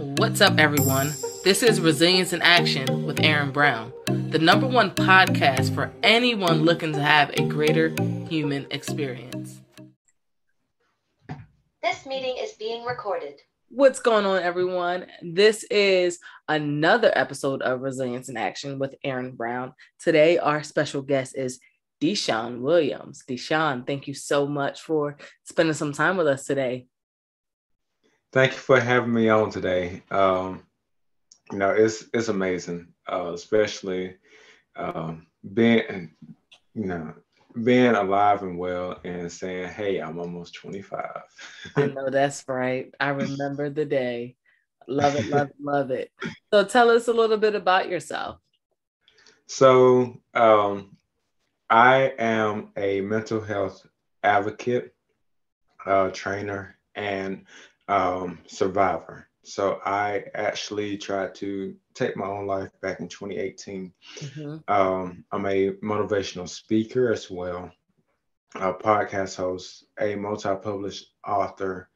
What's up, everyone? This is Resilience in Action with Erin Brown, the number one podcast for anyone looking to have a greater human experience. This meeting is being recorded. What's going on, everyone? This is another episode of Resilience in Action with Erin Brown. Today, our special guest is DeShaun Williams. DeShaun, thank you so much for spending some time with us today. Thank you for having me on today. Um, you know, it's it's amazing, uh, especially um, being, you know, being alive and well and saying, "Hey, I'm almost 25." I know that's right. I remember the day. Love it, love it, love it. So, tell us a little bit about yourself. So, um, I am a mental health advocate, uh, trainer, and um, survivor. So I actually tried to take my own life back in 2018. Mm-hmm. Um, I'm a motivational speaker as well, a podcast host, a multi-published author,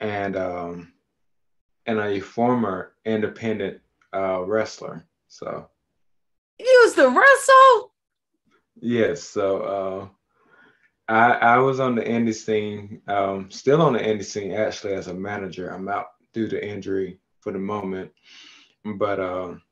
and um, and a former independent uh, wrestler. So you used to wrestle? Yes. So uh, I, I was on the indie scene, um, still on the indie scene actually as a manager. I'm out due to injury for the moment, but um,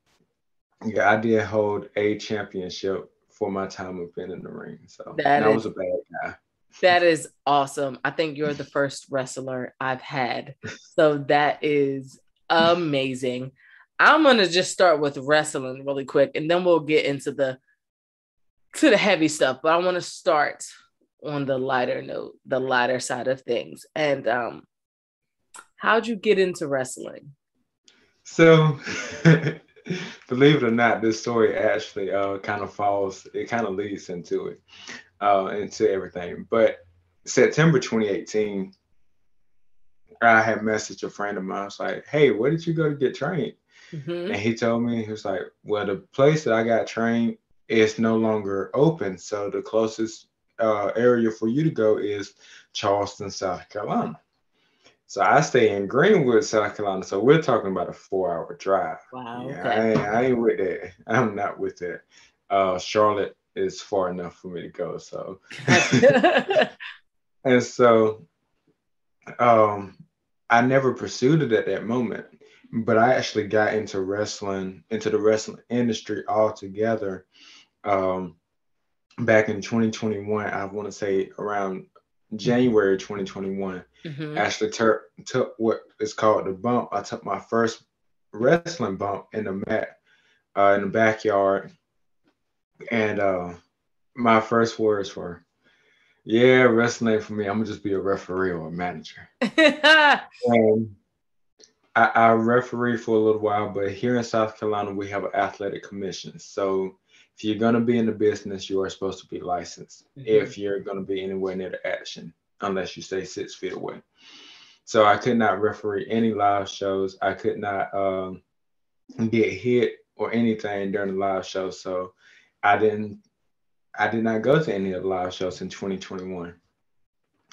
yeah, I did hold a championship for my time of being in the ring. So that is, I was a bad guy. That is awesome. I think you're the first wrestler I've had, so that is amazing. I'm gonna just start with wrestling really quick, and then we'll get into the to the heavy stuff. But I want to start on the lighter note, the lighter side of things. And um, how'd you get into wrestling? So, believe it or not, this story actually uh, kind of falls, it kind of leads into it, uh, into everything. But September 2018, I had messaged a friend of mine. I was like, hey, where did you go to get trained? Mm-hmm. And he told me, he was like, well, the place that I got trained is no longer open. So the closest uh, area for you to go is Charleston, South Carolina. So I stay in Greenwood, South Carolina. So we're talking about a four-hour drive. Wow. Yeah, okay. I, ain't, I, ain't, with that. I'm not with that. Uh, Charlotte is far enough for me to go. So, and so, um, I never pursued it at that moment, but I actually got into wrestling, into the wrestling industry altogether. Um, back in 2021, I want to say around January 2021, mm-hmm. actually ter- took what is called the bump. I took my first wrestling bump in the mat uh, in the backyard, and uh, my first words were, "Yeah, wrestling for me. I'm gonna just be a referee or a manager." and I, I referee for a little while, but here in South Carolina, we have an athletic commission, so if you're going to be in the business, you are supposed to be licensed mm-hmm. if you're going to be anywhere near the action, unless you stay six feet away. So I could not referee any live shows. I could not um, get hit or anything during the live show. So I didn't. I did not go to any of the live shows in 2021.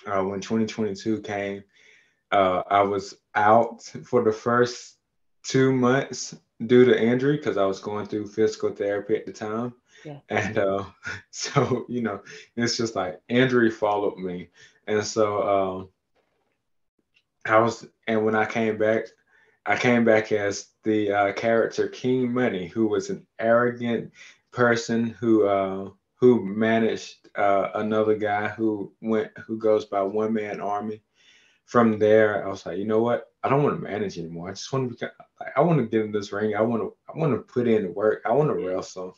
Uh, when 2022 came, uh, I was out for the first two months due to injury because I was going through physical therapy at the time. Yeah. And uh, so, you know, it's just like injury followed me. And so um, I was, and when I came back, I came back as the uh, character King Money, who was an arrogant person who uh, who managed uh, another guy who went who goes by One Man Army. From there, I was like, you know what? I don't want to manage anymore. I just want to become, I want to get in this ring. I want to I want to put in the work. I want to wrestle.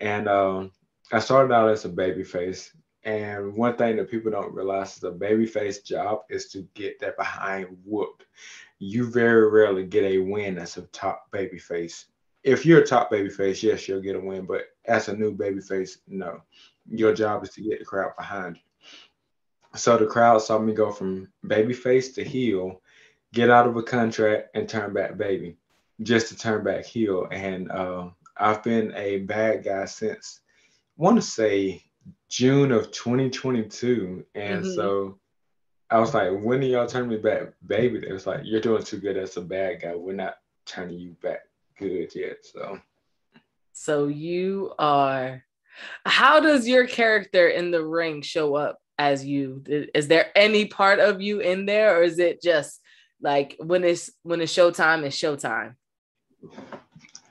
And um, I started out as a baby face. And one thing that people don't realize is a baby face job is to get that behind whooped. You very rarely get a win as a top baby face. If you're a top baby face, yes, you'll get a win. But as a new baby face, no. Your job is to get the crowd behind you. So the crowd saw me go from baby face to heel get out of a contract and turn back baby just to turn back heel. And uh, I've been a bad guy since I want to say June of 2022. And mm-hmm. so I was like, when do y'all turn me back, baby? it was like, you're doing too good as a bad guy. We're not turning you back good yet. So, so you are. How does your character in the ring show up as you? Is there any part of you in there, or is it just like when it's when it's showtime? It's showtime.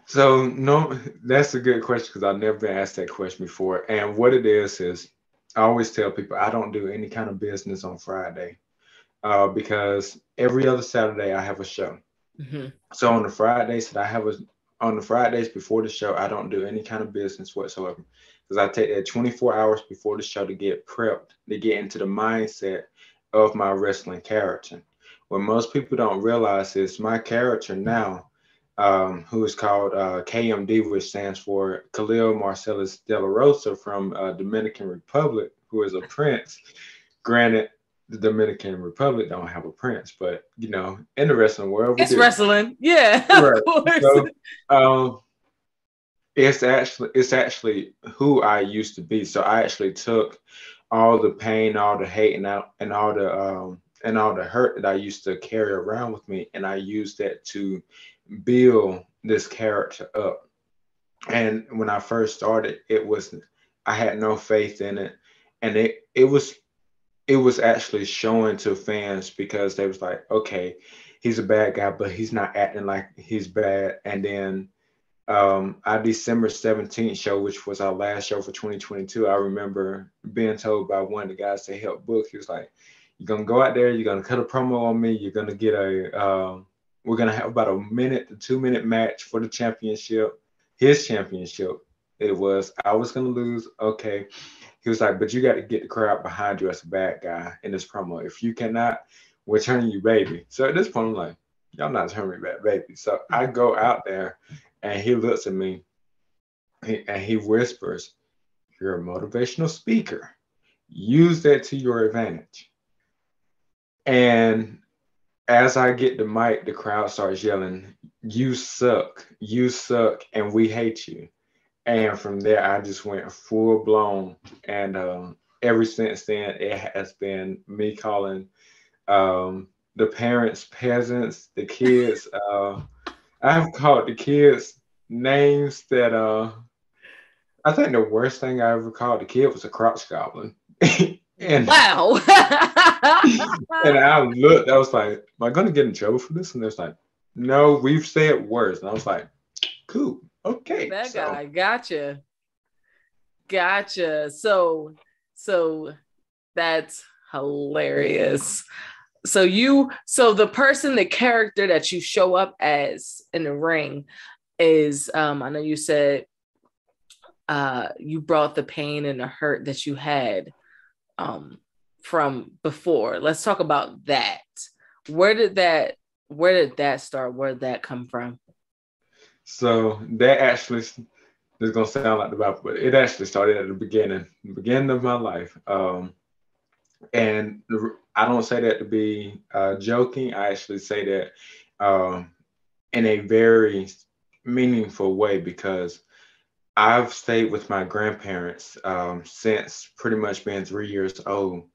So no, that's a good question because I've never been asked that question before. And what it is is, I always tell people I don't do any kind of business on Friday, uh, because every other Saturday I have a show. Mm-hmm. So on the Fridays that I have a on the Fridays before the show, I don't do any kind of business whatsoever because I take that 24 hours before the show to get prepped, to get into the mindset of my wrestling character. What most people don't realize is my character now um, who is called uh, KMD, which stands for Khalil Marcellus De La Rosa from uh, Dominican Republic, who is a prince. Granted, the Dominican Republic don't have a prince, but you know, in the wrestling world, it's do. wrestling, yeah. Right. So, um, it's actually it's actually who I used to be. So I actually took all the pain, all the hate, and out and all the um, and all the hurt that I used to carry around with me, and I used that to build this character up. And when I first started, it was I had no faith in it, and it it was it was actually showing to fans because they was like, okay, he's a bad guy, but he's not acting like he's bad. And then um, our December 17th show, which was our last show for 2022, I remember being told by one of the guys to help book, he was like, you're gonna go out there, you're gonna cut a promo on me, you're gonna get a um, we're gonna have about a minute to two minute match for the championship, his championship. It was I was gonna lose. Okay. He was like, but you got to get the crowd behind you as a bad guy in this promo. If you cannot, we're turning you baby. So at this point, I'm like, y'all not turning me back baby. So I go out there and he looks at me and he whispers, You're a motivational speaker. Use that to your advantage. And as I get the mic, the crowd starts yelling, You suck, you suck, and we hate you. And from there, I just went full blown. And um, ever since then, it has been me calling um, the parents peasants, the kids. Uh, I've called the kids names that uh, I think the worst thing I ever called the kid was a crotch goblin. And wow. and I looked, I was like, Am I gonna get in trouble for this? And they're like, No, we've said worse. And I was like, Cool, okay. That so. guy, gotcha. Gotcha. So so that's hilarious. So you so the person, the character that you show up as in the ring is um I know you said uh you brought the pain and the hurt that you had um, from before. Let's talk about that. Where did that where did that start? Where did that come from? So that actually is gonna sound like the Bible, but it actually started at the beginning, the beginning of my life. Um, and I don't say that to be uh, joking. I actually say that um, in a very meaningful way because I've stayed with my grandparents um, since pretty much being three years old.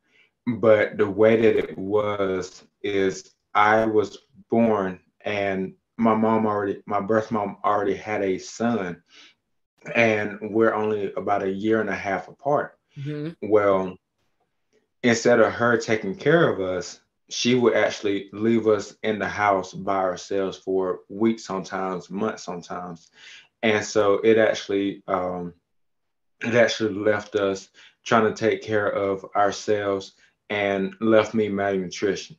But the way that it was is I was born and my mom already, my birth mom already had a son, and we're only about a year and a half apart. Mm-hmm. Well, instead of her taking care of us, she would actually leave us in the house by ourselves for weeks sometimes, months sometimes and so it actually um, it actually left us trying to take care of ourselves and left me malnutrition.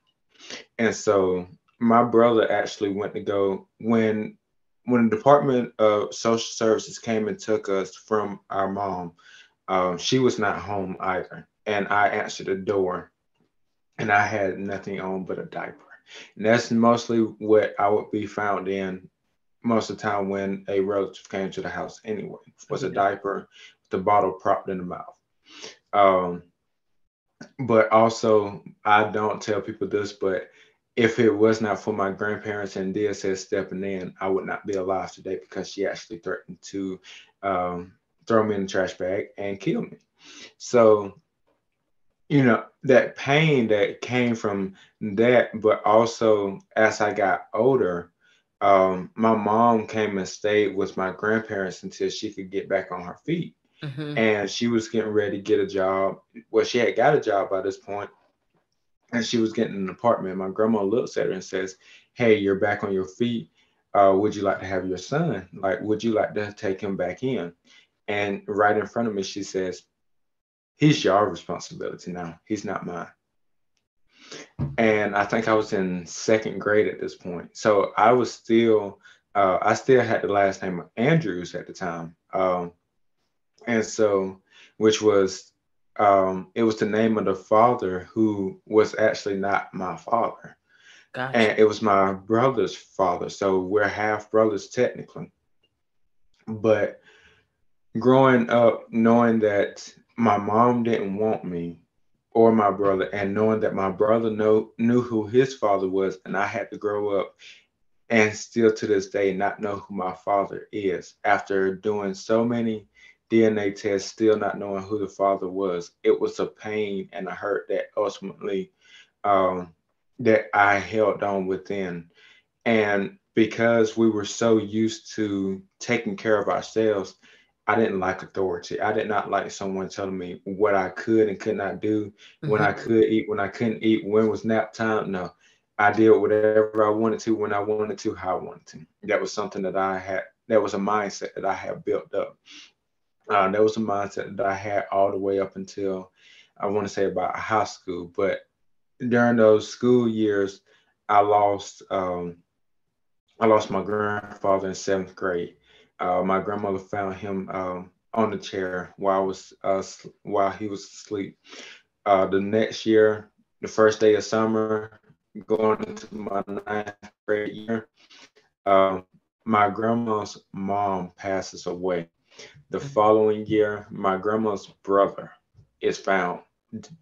And so my brother actually went to go when when the department of social services came and took us from our mom um, she was not home either. And i answered the door and i had nothing on but a diaper. And that's mostly what i would be found in most of the time when a relative came to the house anyway. Was a diaper with the bottle propped in the mouth. Um, but also i don't tell people this but if it was not for my grandparents and DSS stepping in, I would not be alive today because she actually threatened to um, throw me in the trash bag and kill me. So you know, that pain that came from that, but also as I got older, um, my mom came and stayed with my grandparents until she could get back on her feet. Mhm. And she was getting ready to get a job. Well, she had got a job by this point, and she was getting an apartment. My grandma looks at her and says, Hey, you're back on your feet. Uh, would you like to have your son? Like, would you like to take him back in? And right in front of me, she says, He's your responsibility now. He's not mine. And I think I was in second grade at this point. So I was still, uh, I still had the last name of Andrews at the time. Um, and so, which was, um, it was the name of the father who was actually not my father. Gotcha. And it was my brother's father. So we're half brothers technically. But growing up, knowing that my mom didn't want me or my brother, and knowing that my brother know, knew who his father was, and I had to grow up and still to this day not know who my father is after doing so many DNA tests, still not knowing who the father was. It was a pain and a hurt that ultimately um, that I held on within. And because we were so used to taking care of ourselves, I didn't like authority. I did not like someone telling me what I could and could not do, when I Mhm. could eat, when I couldn't eat, when was nap time. No, I did whatever I wanted to, when I wanted to, how I wanted to. That was something that I had, that was a mindset that I had built up. Uh, that was a mindset that I had all the way up until I want to say about high school. But during those school years, I lost um, I lost my grandfather in seventh grade. Uh, my grandmother found him um, on the chair while I was uh, while he was asleep. Uh, the next year, the first day of summer, going into my ninth grade year, um, my grandma's mom passes away. The Mhm. following year, my grandma's brother is found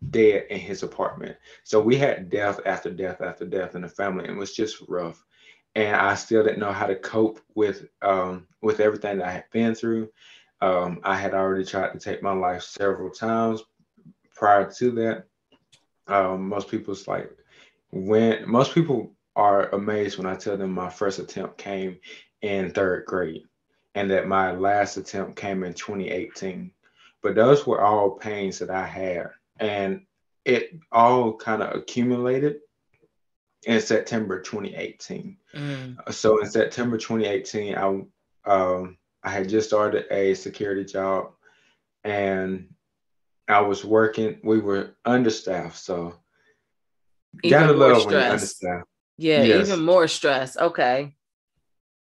dead in his apartment. So we had death after death after death in the family, and it was just rough. And I still didn't know how to cope with um, with everything that I had been through. Um, I had already tried to take my life several times prior to that. Um, most people's like when most people are amazed when I tell them my first attempt came in third grade and that my last attempt came in 2018. But those were all pains that I had. And it all kind of accumulated in September 2018. Mm. So in September 2018, I um, I had just started a security job and I was working. We were understaffed, so Even more when you're stress. understaffed. Yeah, Yes. even more stress. Okay.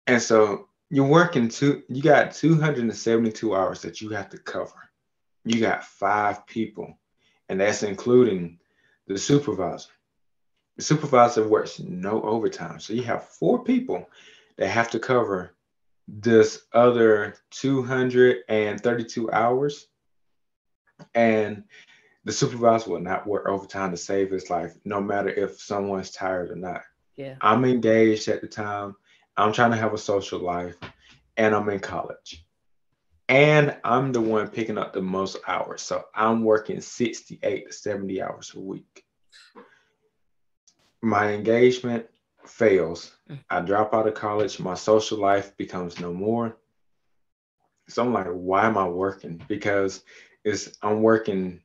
And so you're working two, you got 272 hours that you have to cover. You got five people, and that's including the supervisor. The supervisor works no overtime. So you have four people that have to cover this other 232 hours. And the supervisor will not work overtime to save his life, no matter if someone's tired or not. Yeah. I'm engaged at the time. I'm trying to have a social life, and I'm in college. And I'm the one picking up the most hours. So I'm working 68 to 70 hours a week. My engagement fails. Mm. I drop out of college. My social life becomes no more. So I'm like, why am I working? Because it's I'm working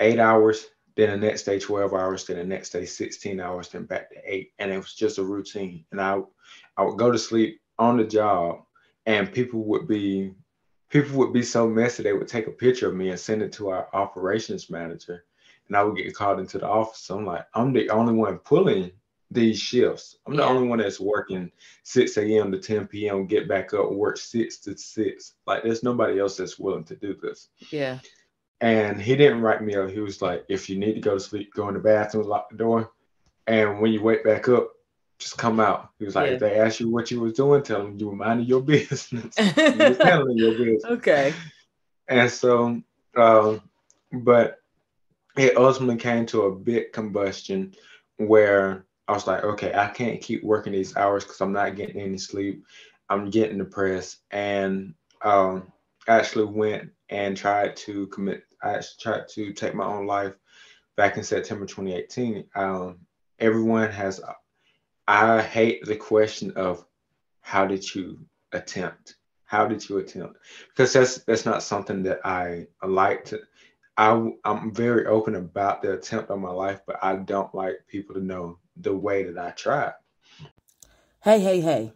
eight hours, then the next day 12 hours, then the next day 16 hours, then back to eight. And it was just a routine. And I I would go to sleep on the job and people would be people would be so messy they would take a picture of me and send it to our operations manager. And I would get called into the office. I'm like, I'm the only one pulling these shifts. I'm the Yeah. only one that's working 6 a.m. to 10 p.m., get back up, work 6 to 6. Like, there's nobody else that's willing to do this. Yeah. And he didn't write me up. He was like, if you need to go to sleep, go in the bathroom, lock the door. And when you wake back up, just come out. He was like, Yeah. if they ask you what you was doing, tell them you were minding your business. you was handling your business. okay. And so, um, but it ultimately came to a big combustion where I was like, okay, I can't keep working these hours because I'm not getting any sleep. I'm getting depressed, and um, actually went and tried to commit. I actually tried to take my own life back in September 2018, um, everyone has. I hate the question of how did you attempt? How did you attempt? Because that's that's not something that I like to. I I'm very open about the attempt on my life, but I don't like people to know the way that I tried. Hey, hey, hey!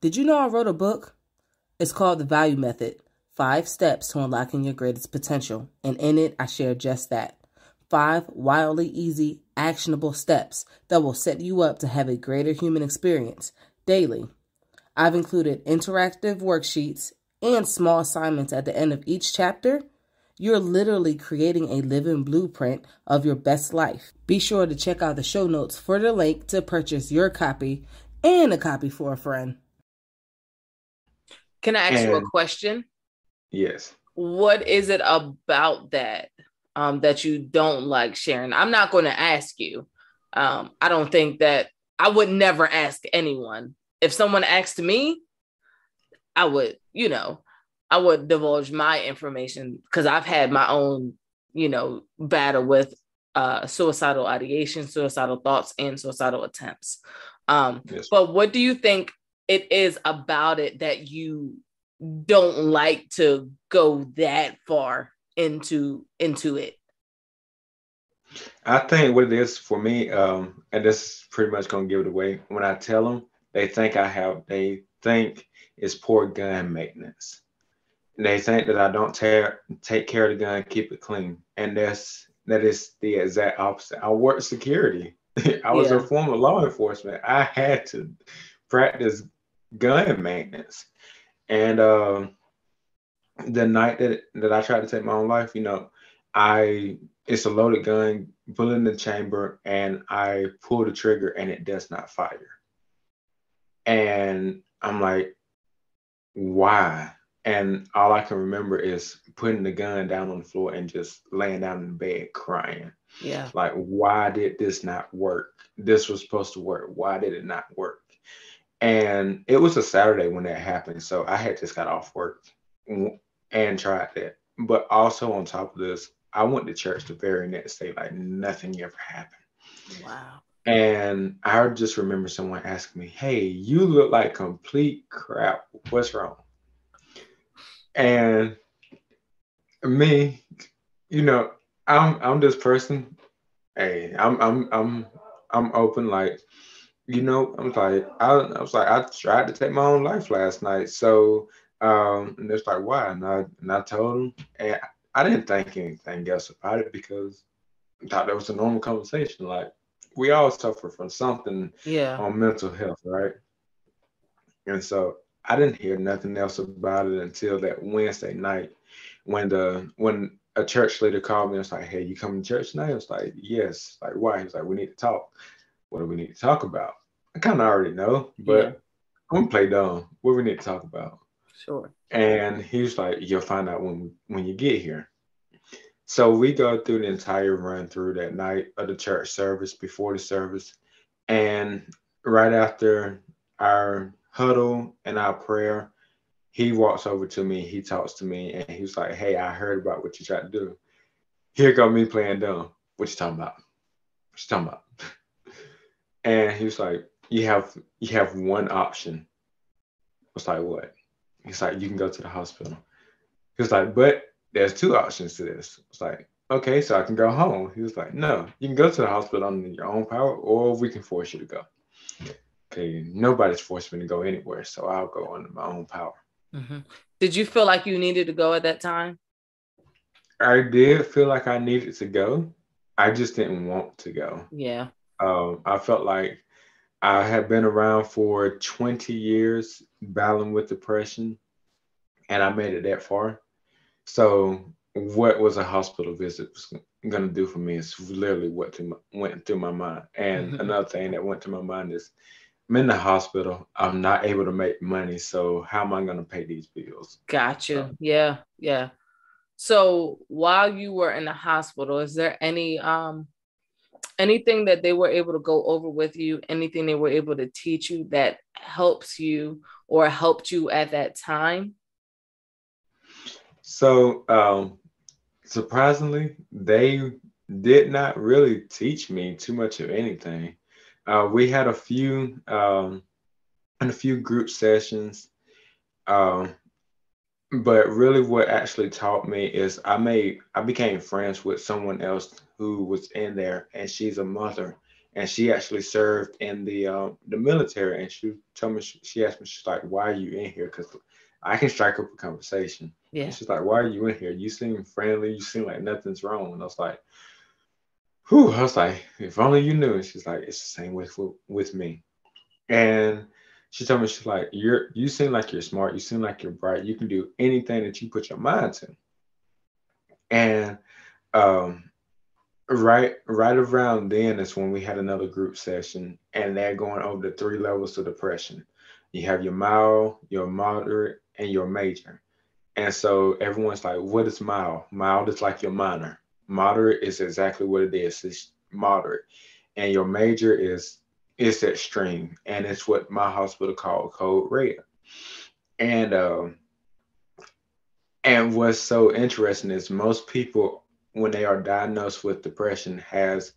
Did you know I wrote a book? It's called The Value Method: Five Steps to Unlocking Your Greatest Potential, and in it I share just that five wildly easy, actionable steps that will set you up to have a greater human experience daily. I've included interactive worksheets and small assignments at the end of each chapter. You're literally creating a living blueprint of your best life. Be sure to check out the show notes for the link to purchase your copy and a copy for a friend. Can I ask and, you a question? Yes. What is it about that um, that you don't like sharing? I'm not going to ask you. Um, I don't think that I would never ask anyone. If someone asked me, I would, you know, I would divulge my information because I've had my own, you know, battle with uh, suicidal ideation, suicidal thoughts, and suicidal attempts. Um, yes. But what do you think it is about it that you don't like to go that far into into it? I think what it is for me, um, and this is pretty much gonna give it away. When I tell them, they think I have, they think it's poor gun maintenance. And they think that I don't tear, take care of the gun, keep it clean, and that's that is the exact opposite. I work security. I was yeah. a former law enforcement. I had to practice gun maintenance, and uh, the night that that I tried to take my own life, you know, I it's a loaded gun, bullet in the chamber, and I pull the trigger and it does not fire. And I'm like, why? And all I can remember is putting the gun down on the floor and just laying down in the bed crying. Yeah. Like, why did this not work? This was supposed to work. Why did it not work? And it was a Saturday when that happened. So I had just got off work and tried that. But also on top of this, I went to church the very next day, like nothing ever happened. Wow. And I just remember someone asking me, Hey, you look like complete crap. What's wrong? And me, you know, I'm I'm this person. Hey, I'm I'm I'm I'm open. Like, you know, I'm like I, I was like I tried to take my own life last night. So um, and it's like why? And I and I told them, and I didn't think anything else about it because I thought that was a normal conversation. Like we all suffer from something yeah. on mental health, right? And so I didn't hear nothing else about it until that Wednesday night when the when a church leader called me and was like, Hey, you coming to church tonight? I was like, Yes. Like, why? He was like, We need to talk. What do we need to talk about? I kind of already know, but yeah. I'm gonna play dumb. What we need to talk about? Sure. And he was like, You'll find out when when you get here. So we go through the entire run through that night of the church service before the service. And right after our huddle and our prayer, he walks over to me, he talks to me, and he's like, Hey, I heard about what you tried to do. Here go me playing dumb. What you talking about? What you talking about? and he was like, You have you have one option. I was like, what? He's like, you can go to the hospital. He was like, but there's two options to this. It's like, okay, so I can go home. He was like, no, you can go to the hospital on your own power, or we can force you to go. Okay, nobody's forced me to go anywhere, so I'll go on my own power. Mm-hmm. Did you feel like you needed to go at that time? I did feel like I needed to go. I just didn't want to go. Yeah. Um, I felt like I had been around for 20 years battling with depression, and I made it that far. So, what was a hospital visit going to do for me is literally what my, went through my mind. And mm-hmm. another thing that went to my mind is I'm in the hospital. I'm not able to make money. So, how am I going to pay these bills? Gotcha. yeah. Yeah. So, while you were in the hospital, is there any um anything that they were able to go over with you, anything they were able to teach you that helps you or helped you at that time? So, um, surprisingly, they did not really teach me too much of anything. Uh, we had a few um, and a few group sessions, um, but really, what actually taught me is I made I became friends with someone else who was in there, and she's a mother, and she actually served in the uh, the military, and she told me she, she asked me she's like, "Why are you in here?" Because I can strike up a conversation. Yeah. And she's like, "Why are you in here? You seem friendly. You seem like nothing's wrong." And I was like, "Whew!" I was like, "If only you knew." And she's like, "It's the same with with me." And she told me she's like, "You're you seem like you're smart. You seem like you're bright. You can do anything that you put your mind to." And um, right right around then is when we had another group session, and they're going over the three levels of depression. You have your mild, your moderate, and your major. And so everyone's like, what is mild? Mild is like your minor. Moderate is exactly what it is. It's moderate. And your major is is extreme. And it's what my hospital called code red. And um and what's so interesting is most people when they are diagnosed with depression has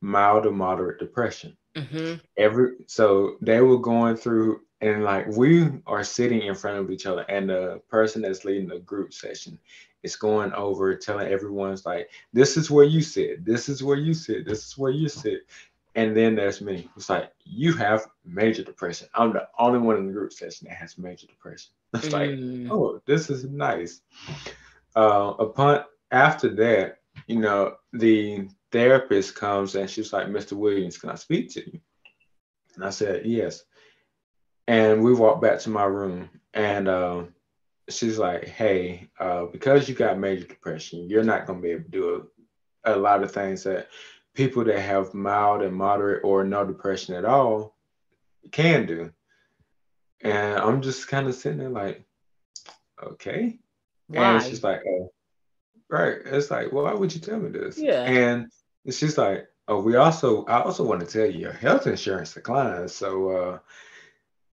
mild or moderate depression. Mm-hmm. Every so they were going through and like we are sitting in front of each other and the person that's leading the group session is going over telling everyone's like this is where you sit. This is where you sit. This is where you sit. And then there's me. It's like you have major depression. I'm the only one in the group session that has major depression. It's like Mm. oh this is nice. Uh upon after that you know the therapist comes and she's like mr williams can i speak to you? And i said yes. And we walked back to my room and uh, she's like hey uh, because you got major depression you're not going to be able to do a, a lot of things that people that have mild and moderate or no depression at all can do and i'm just kind of sitting there like okay Why? and she's like oh right it's like why would you tell me this Yeah. and she's like oh we also i also want to tell you your health insurance declined so uh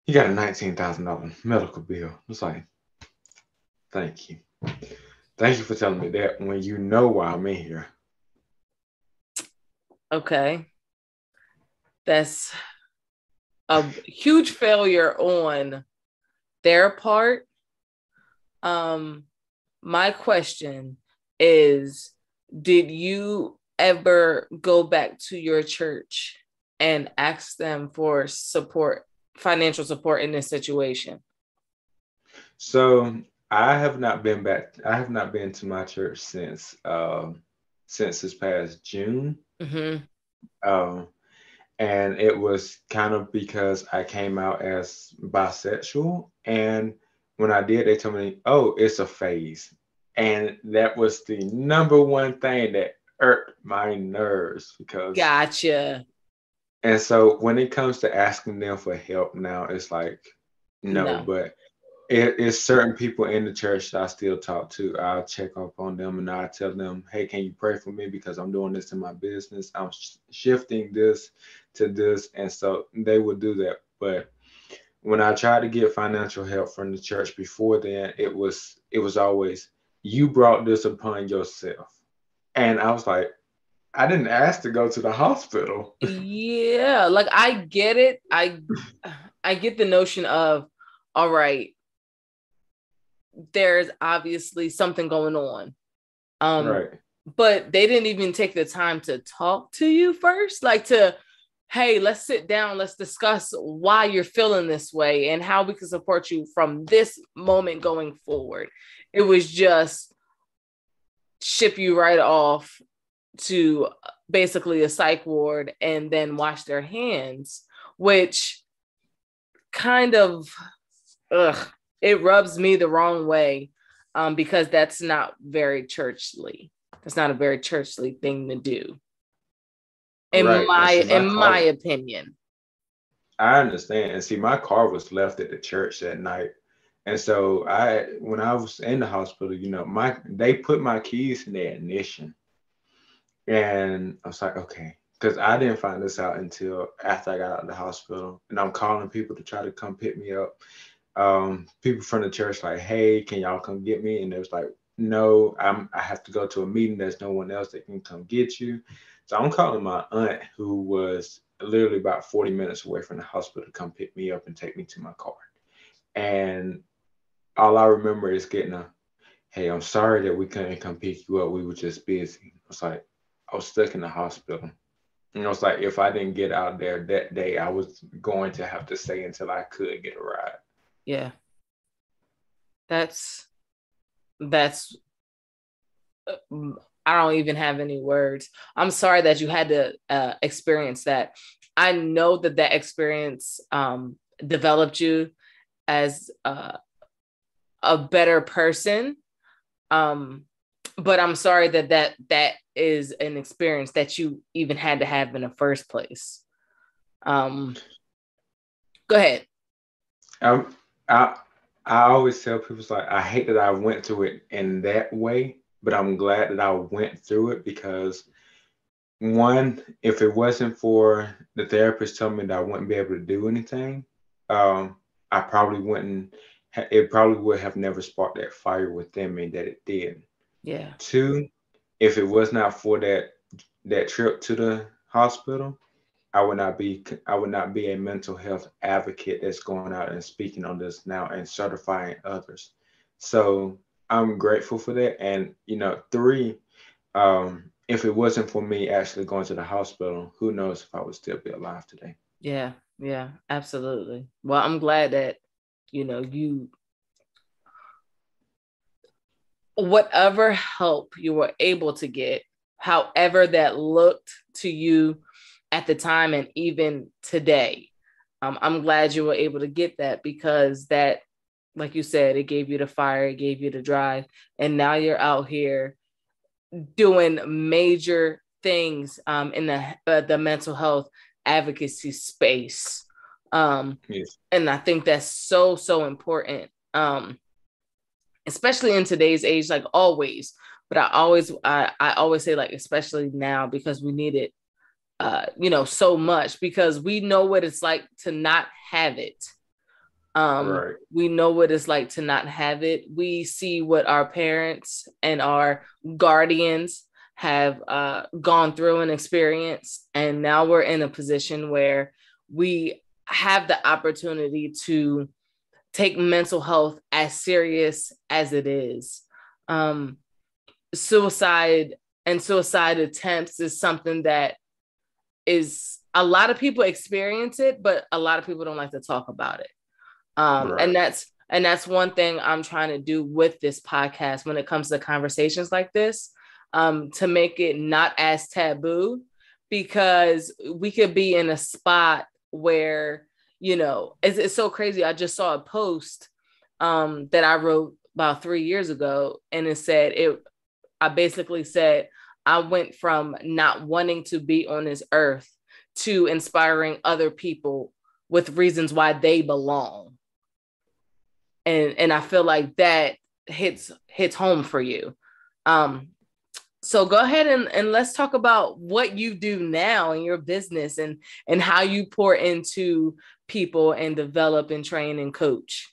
you got a $19,000 medical bill. It's like, thank you. Thank you for telling me that when you know why I'm in here. Okay. That's a huge failure on their part. Um, my question is Did you ever go back to your church and ask them for support, financial support in this situation? So I have not been back. I have not been to my church since um, since this past June. Mm-hmm. Um, and it was kind of because I came out as bisexual. And when I did, they told me, oh, it's a phase. And that was the number one thing that irked my nerves because Gotcha. And so when it comes to asking them for help now, it's like no, No. but it, it's certain people in the church that I still talk to. I'll check up on them and I tell them, hey, can you pray for me because I'm doing this in my business. I'm sh- shifting this to this, and so they would do that. But when I tried to get financial help from the church before then, it was it was always you brought this upon yourself, and I was like, I didn't ask to go to the hospital. yeah like i get it i i get the notion of all right there's obviously something going on um right. but they didn't even take the time to talk to you first like to hey let's sit down let's discuss why you're feeling this way and how we can support you from this moment going forward it was just ship you right off to basically a psych ward and then wash their hands which kind of ugh, it rubs me the wrong way um, because that's not very churchly that's not a very churchly thing to do in Right, my in my opinion I understand. And see, my car was left at the church that night. And so I when I was in the hospital, you know, my they put my keys in the ignition. And I was like, okay. Because I didn't find this out until after I got out of the hospital. And I'm calling people to try to come pick me up. Um, people from the church like, hey, can y'all come get me? And it was like, "No, I'm I have to go to a meeting. There's no one else that can come get you. So I'm calling my aunt who was literally about 40 minutes away from the hospital to come pick me up and take me to my car. And all I remember is getting a, hey, I'm sorry that we couldn't come pick you up. We were just busy. I was like, I was stuck in the hospital. And I was like, if I didn't get out there that day, I was going to have to stay until I could get a ride. Yeah. That's, that's, uh, I don't even have any words. I'm sorry that you had to uh, experience that. I know that that experience um, developed you as uh, a better person. Um, but I'm sorry that that that is an experience that you even had to have in the first place. Um, go ahead. Um, I I always tell people it's like I hate that I went through it in that way but I'm glad that I went through it because one, if it wasn't for the therapist telling me that I wouldn't be able to do anything, um, I probably wouldn't. It probably would have never sparked that fire within me that it did. Yeah. Two, if it was not for that that trip to the hospital, I would not be I would not be a mental health advocate that's going out and speaking on this now and certifying others. So I'm grateful for that. And you know, three, um, if it wasn't for me actually going to the hospital, who knows if I would still be alive today. Yeah, yeah, absolutely. Well, I'm glad that you know you whatever help you were able to get, however that looked to you at the time and even today. Um, I'm glad you were able to get that because that like you said, it gave you the fire, it gave you the drive, and now you're out here doing major things um, in the uh, the mental health advocacy space. Um, yes. And I think that's so so important, um, especially in today's age, like always. But I always I, I always say like especially now because we need it, uh, you know, so much because we know what it's like to not have it. Um, right. We know what it's like to not have it. We see what our parents and our guardians have uh, gone through and experienced. And now we're in a position where we have the opportunity to take mental health as serious as it is. Um, suicide and suicide attempts is something that is a lot of people experience it, but a lot of people don't like to talk about it. Um, right. and that's and that's one thing I'm trying to do with this podcast when it comes to conversations like this, um, to make it not as taboo, because we could be in a spot where you know it's, it's so crazy. I just saw a post um, that I wrote about three years ago, and it said it. I basically said I went from not wanting to be on this earth to inspiring other people with reasons why they belong and and I feel like that hits hits home for you. Um, so go ahead and, and let's talk about what you do now in your business and and how you pour into people and develop and train and coach.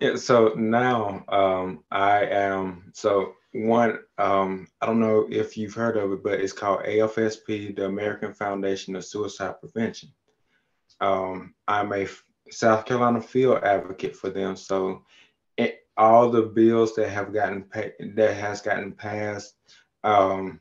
Yeah, so now um, I am so one um, I don't know if you've heard of it, but it's called AFSP, the American Foundation of Suicide Prevention. Um, I'm a South Carolina field advocate for them. So it, all the bills that have gotten that has gotten passed um,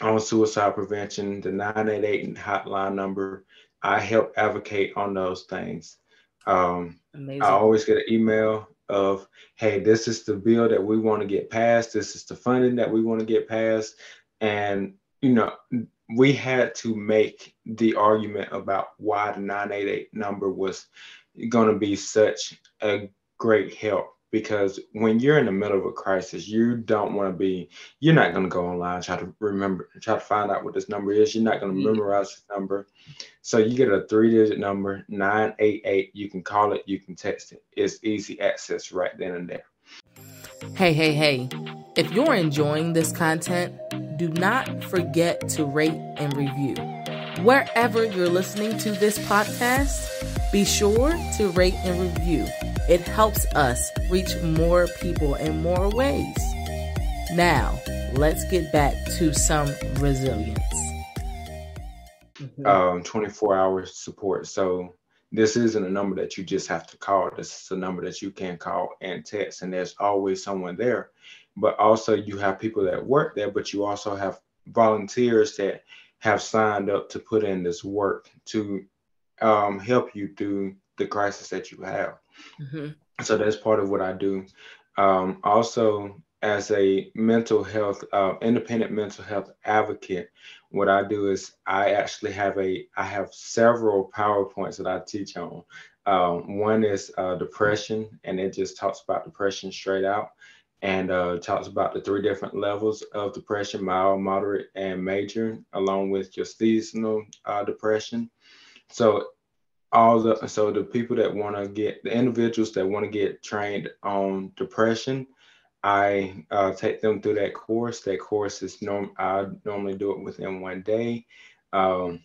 on suicide prevention, the 988 hotline number, I help advocate on those things. Um, I always get an email of, hey, this is the bill that we want to get passed. This is the funding that we want to get passed. And, you know, we had to make the argument about why the 988 number was going to be such a great help because when you're in the middle of a crisis, you don't want to be, you're not going to go online, try to remember, try to find out what this number is. You're not going to mm-hmm. memorize this number. So you get a three digit number, 988. You can call it, you can text it. It's easy access right then and there. Hey, hey, hey. If you're enjoying this content, do not forget to rate and review. Wherever you're listening to this podcast, be sure to rate and review. It helps us reach more people in more ways. Now, let's get back to some resilience. Mm-hmm. Um, 24 hours support. So this isn't a number that you just have to call. This is a number that you can call and text, and there's always someone there. But also, you have people that work there, but you also have volunteers that have signed up to put in this work to um, help you through the crisis that you have. Mm-hmm. So that's part of what I do. Um, also, as a mental health, uh, independent mental health advocate, what I do is I actually have a, I have several PowerPoints that I teach on. Um, one is uh, depression, and it just talks about depression straight out and uh, talks about the three different levels of depression mild, moderate, and major, along with your seasonal uh, depression. So all the so the people that want to get the individuals that want to get trained on depression I uh, take them through that course. That course is norm. I normally do it within one day, um,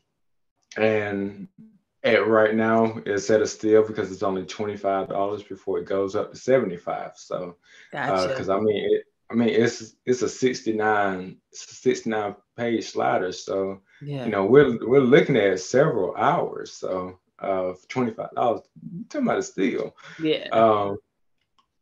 and at right now it's at a steal because it's only twenty five dollars before it goes up to seventy five. So, because uh, I mean, it, I mean it's it's a 69, 69 page slider. So yeah. you know we're we're looking at several hours. So of uh, twenty five dollars, talking about a steal. Yeah. Um,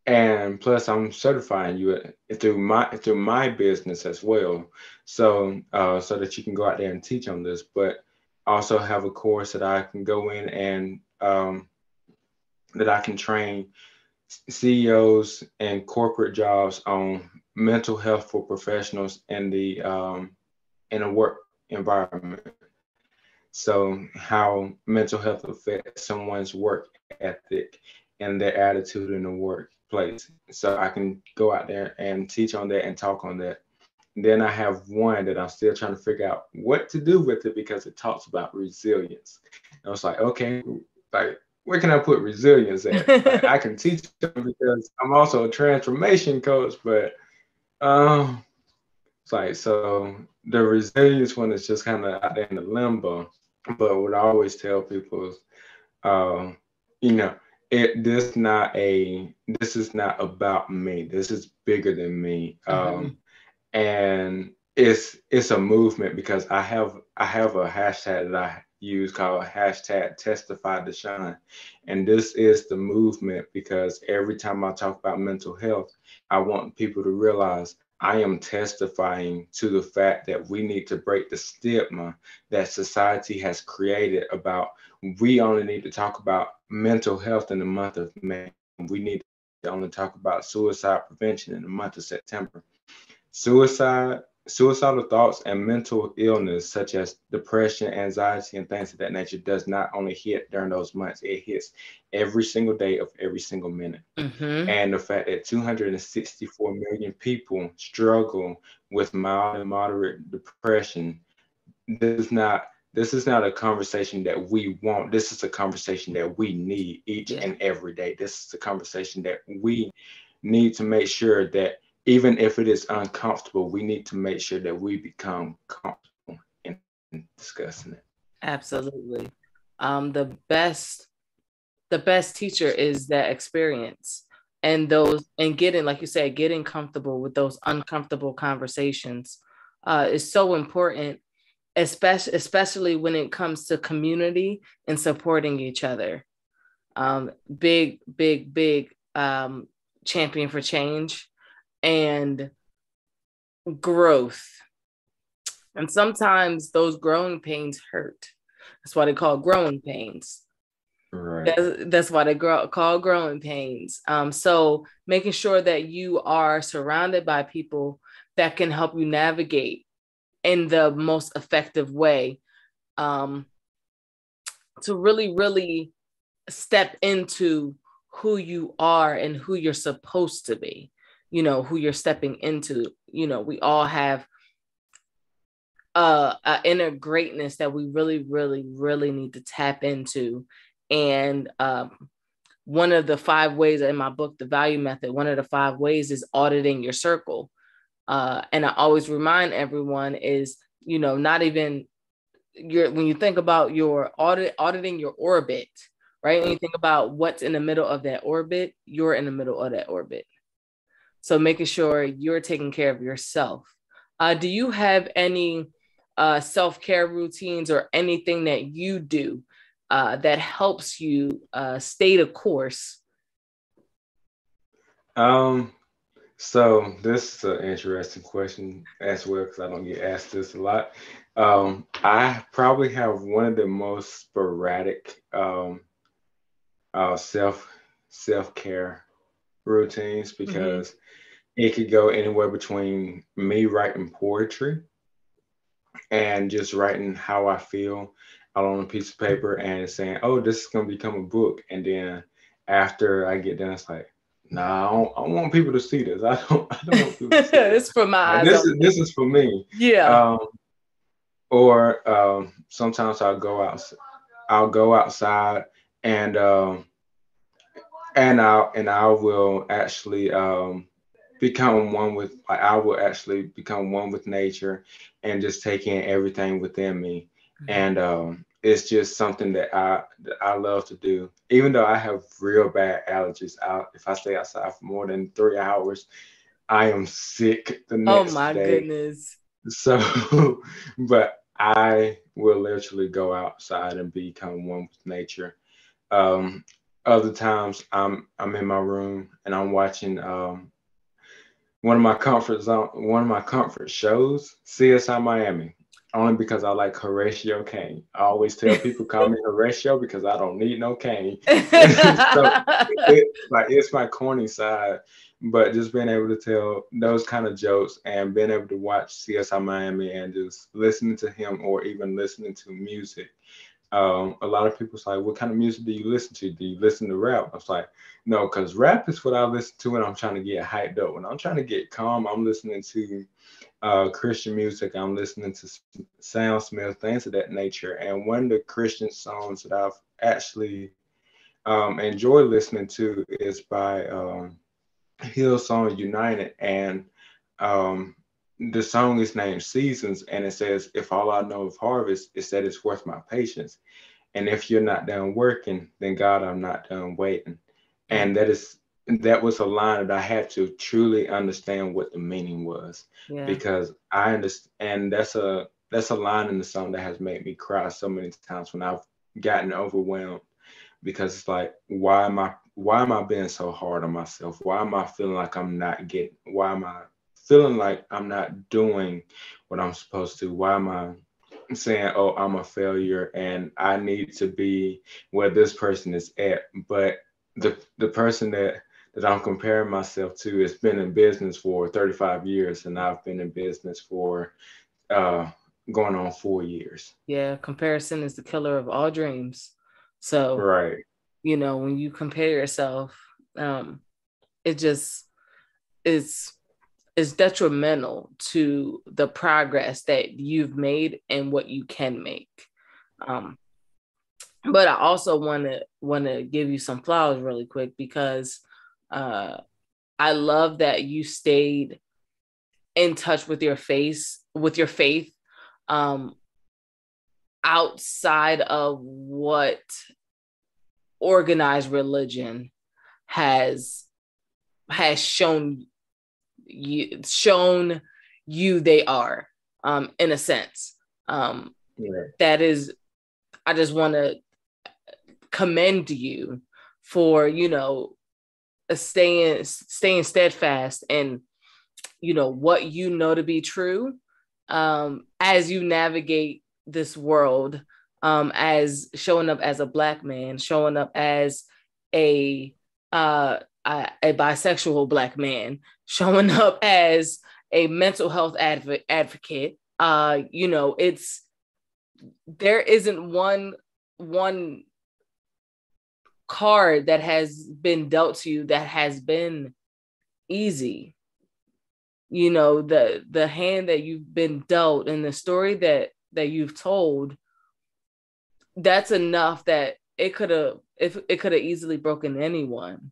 and plus I'm certifying you through my through my business as well, so uh, so that you can go out there and teach on this. But also have a course that I can go in and um, that I can train CEOs and corporate jobs on mental health for professionals in the um, in a work environment. So how mental health affects someone's work ethic and their attitude in the workplace. So I can go out there and teach on that and talk on that. Then I have one that I'm still trying to figure out what to do with it because it talks about resilience. And I was like, okay, like where can I put resilience at? like, I can teach them because I'm also a transformation coach, but um, it's like so the resilience one is just kind of out there in the limbo. But what I always tell people is, um, you know, it this not a this is not about me. This is bigger than me. Mm-hmm. um and it's it's a movement because i have i have a hashtag that i use called hashtag testify to shine. And this is the movement because every time i talk about mental health i want people to realize I am testifying to the fact that we need to break the stigma that society has created about we only need to talk about mental health in the month of May. We need to only talk about suicide prevention in the month of September. Suicide Suicidal thoughts and mental illness, such as depression, anxiety, and things of that nature, does not only hit during those months, it hits every single day of every single minute. Mm-hmm. And the fact that 264 million people struggle with mild and moderate depression does not this is not a conversation that we want. This is a conversation that we need each yeah. and every day. This is a conversation that we need to make sure that even if it is uncomfortable, we need to make sure that we become comfortable in discussing it. Absolutely. Um, the best, the best teacher is that experience and those and getting, like you said, getting comfortable with those uncomfortable conversations uh, is so important, especially especially when it comes to community and supporting each other. Um, big, big, big um, champion for change and growth. And sometimes those growing pains hurt. That's why they call growing pains. Right. That's, that's why they grow, call growing pains. Um, so making sure that you are surrounded by people that can help you navigate in the most effective way um, to really, really step into who you are and who you're supposed to be you know who you're stepping into you know we all have uh inner greatness that we really really really need to tap into and um one of the five ways in my book the value method one of the five ways is auditing your circle uh and i always remind everyone is you know not even your when you think about your audit auditing your orbit right? And you think about what's in the middle of that orbit, you're in the middle of that orbit. So making sure you're taking care of yourself. Uh, do you have any uh, self care routines or anything that you do uh, that helps you uh, stay the course? Um, so this is an interesting question as well because I don't get asked this a lot. Um, I probably have one of the most sporadic um, uh, self self care routines mm-hmm. because mm-hmm. it could go anywhere between me writing poetry and just writing how I feel out on a piece of paper and saying, "Oh, this is gonna become a book," and then after I get done, it's like, "Nah, I, don't, I want people to see this. I don't. I don't want people to see this. for my eyes. This is this is for me. Yeah. Um, or um, sometimes I'll go out. I'll go outside and um, and I and I will actually um, become one with. I will actually become one with nature and just take in everything within me. Mm-hmm. And um, it's just something that I that I love to do. Even though I have real bad allergies, out if I stay outside for more than three hours, I am sick the oh next day. Oh my day. goodness! So, but I will literally go outside and become one with nature. Um, other times I'm I'm in my room and I'm watching um, one of my comfort zone one of my comfort shows, CSI Miami only because I like Horatio Caine. I always tell people call me Horatio because I don't need no cane. so it, like it's my corny side, but just being able to tell those kind of jokes and being able to watch CSI Miami and just listening to him or even listening to music. Um, a lot of people say, "What kind of music do you listen to? Do you listen to rap?" I was like, "No, because rap is what I listen to when I'm trying to get hyped up. When I'm trying to get calm, I'm listening to uh, Christian music. I'm listening to Sam Smith, things of that nature. And one of the Christian songs that I've actually um, enjoyed listening to is by um, Hillsong United. And um, the song is named Seasons. And it says, If all I know of harvest is that it's worth my patience. And if you're not done working, then God, I'm not done waiting. Mm. And that is that was a line that I had to truly understand what the meaning was yeah. because I understand and that's a that's a line in the song that has made me cry so many times when I've gotten overwhelmed because it's like why am I why am I being so hard on myself? Why am I feeling like I'm not getting why am I feeling like I'm not doing what I'm supposed to? Why am I saying, oh, I'm a failure and I need to be where this person is at? But the the person that that I'm comparing myself to has been in business for 35 years, and I've been in business for uh, going on four years. Yeah, comparison is the killer of all dreams. So, right, you know, when you compare yourself, um, it just is is detrimental to the progress that you've made and what you can make. Um, but I also want to want to give you some flowers really quick because uh, I love that you stayed in touch with your face, with your faith, um, outside of what organized religion has has shown you shown you they are um in a sense um yeah. that is i just want to commend you for you know staying staying steadfast and you know what you know to be true um, as you navigate this world um, as showing up as a black man showing up as a uh, a, bisexual black man showing up as a mental health adv- advocate. Uh, you know it's there isn't one one card that has been dealt to you that has been easy. You know the the hand that you've been dealt and the story that that you've told that's enough that it could have if it could have easily broken anyone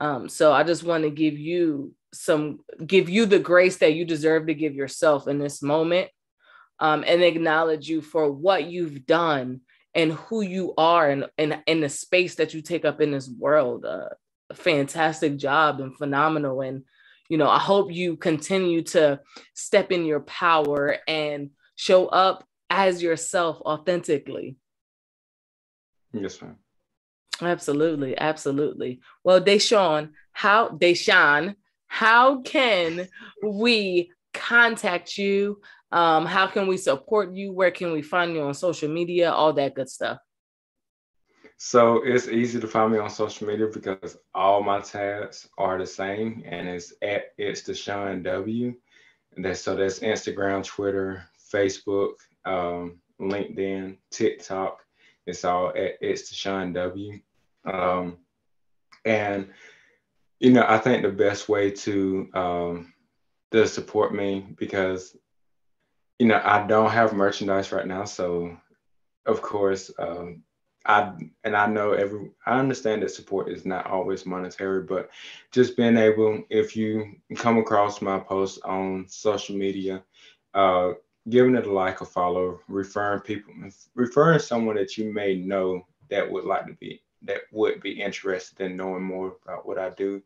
um so i just want to give you some give you the grace that you deserve to give yourself in this moment um and acknowledge you for what you've done and who you are and in, in the space that you take up in this world. Uh, fantastic job and phenomenal. And, you know, I hope you continue to step in your power and show up as yourself authentically. Yes, ma'am. Absolutely, absolutely. Well, DeShaun, how DeShaun, how can we contact you? Um, how can we support you? Where can we find you on social media? All that good stuff. So it's easy to find me on social media because all my tags are the same, and it's at it's Deshaun W. That's so that's Instagram, Twitter, Facebook, um, LinkedIn, TikTok. It's all at it's Deshaun W. Um, and you know, I think the best way to um, to support me because you know I don't have merchandise right now, so of course um, I and I know every I understand that support is not always monetary, but just being able if you come across my post on social media, uh, giving it a like or follow, referring people, referring someone that you may know that would like to be that would be interested in knowing more about what I do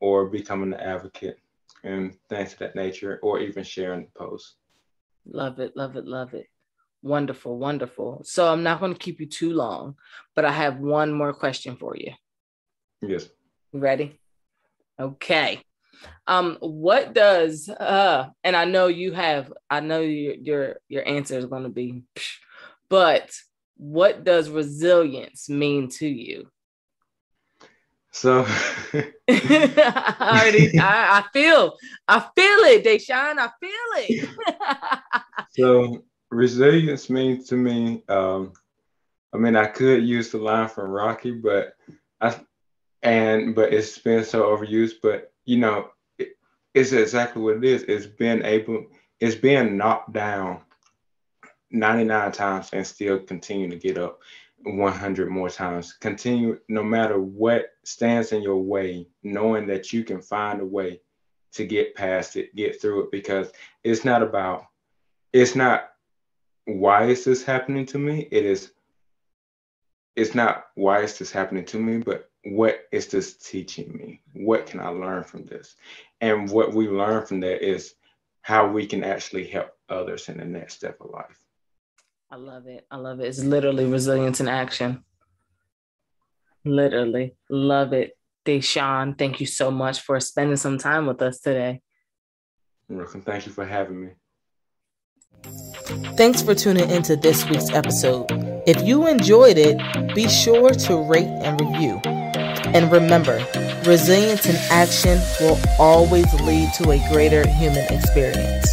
or becoming an advocate and things of that nature, or even sharing the post. Love it, love it, love it. Wonderful, wonderful. So I'm not going to keep you too long, but I have one more question for you. Yes. Ready? Okay. Um, what does uh and I know you have I know your your your answer is going to be but what does resilience mean to you? So I already I, I, feel I feel it, Deshaun. I feel it. so resilience means to me, um, I mean I could use the line from Rocky, but I and but it's been so overused, but you know, it, it's exactly what it is. It's being able, it's being knocked down 99 times and still continue to get up 100 more times. Continue no matter what stands in your way, knowing that you can find a way to get past it, get through it, because it's not about, it's not why is this happening to me? It is, it's not why is this happening to me, but what is this teaching me? What can I learn from this? And what we learn from that is how we can actually help others in the next step of life. I love it. I love it. It's literally resilience in action. Literally. Love it. Deshaun, thank you so much for spending some time with us today. You're welcome. Thank you for having me. Thanks for tuning into this week's episode. If you enjoyed it, be sure to rate and review. And remember, resilience in action will always lead to a greater human experience.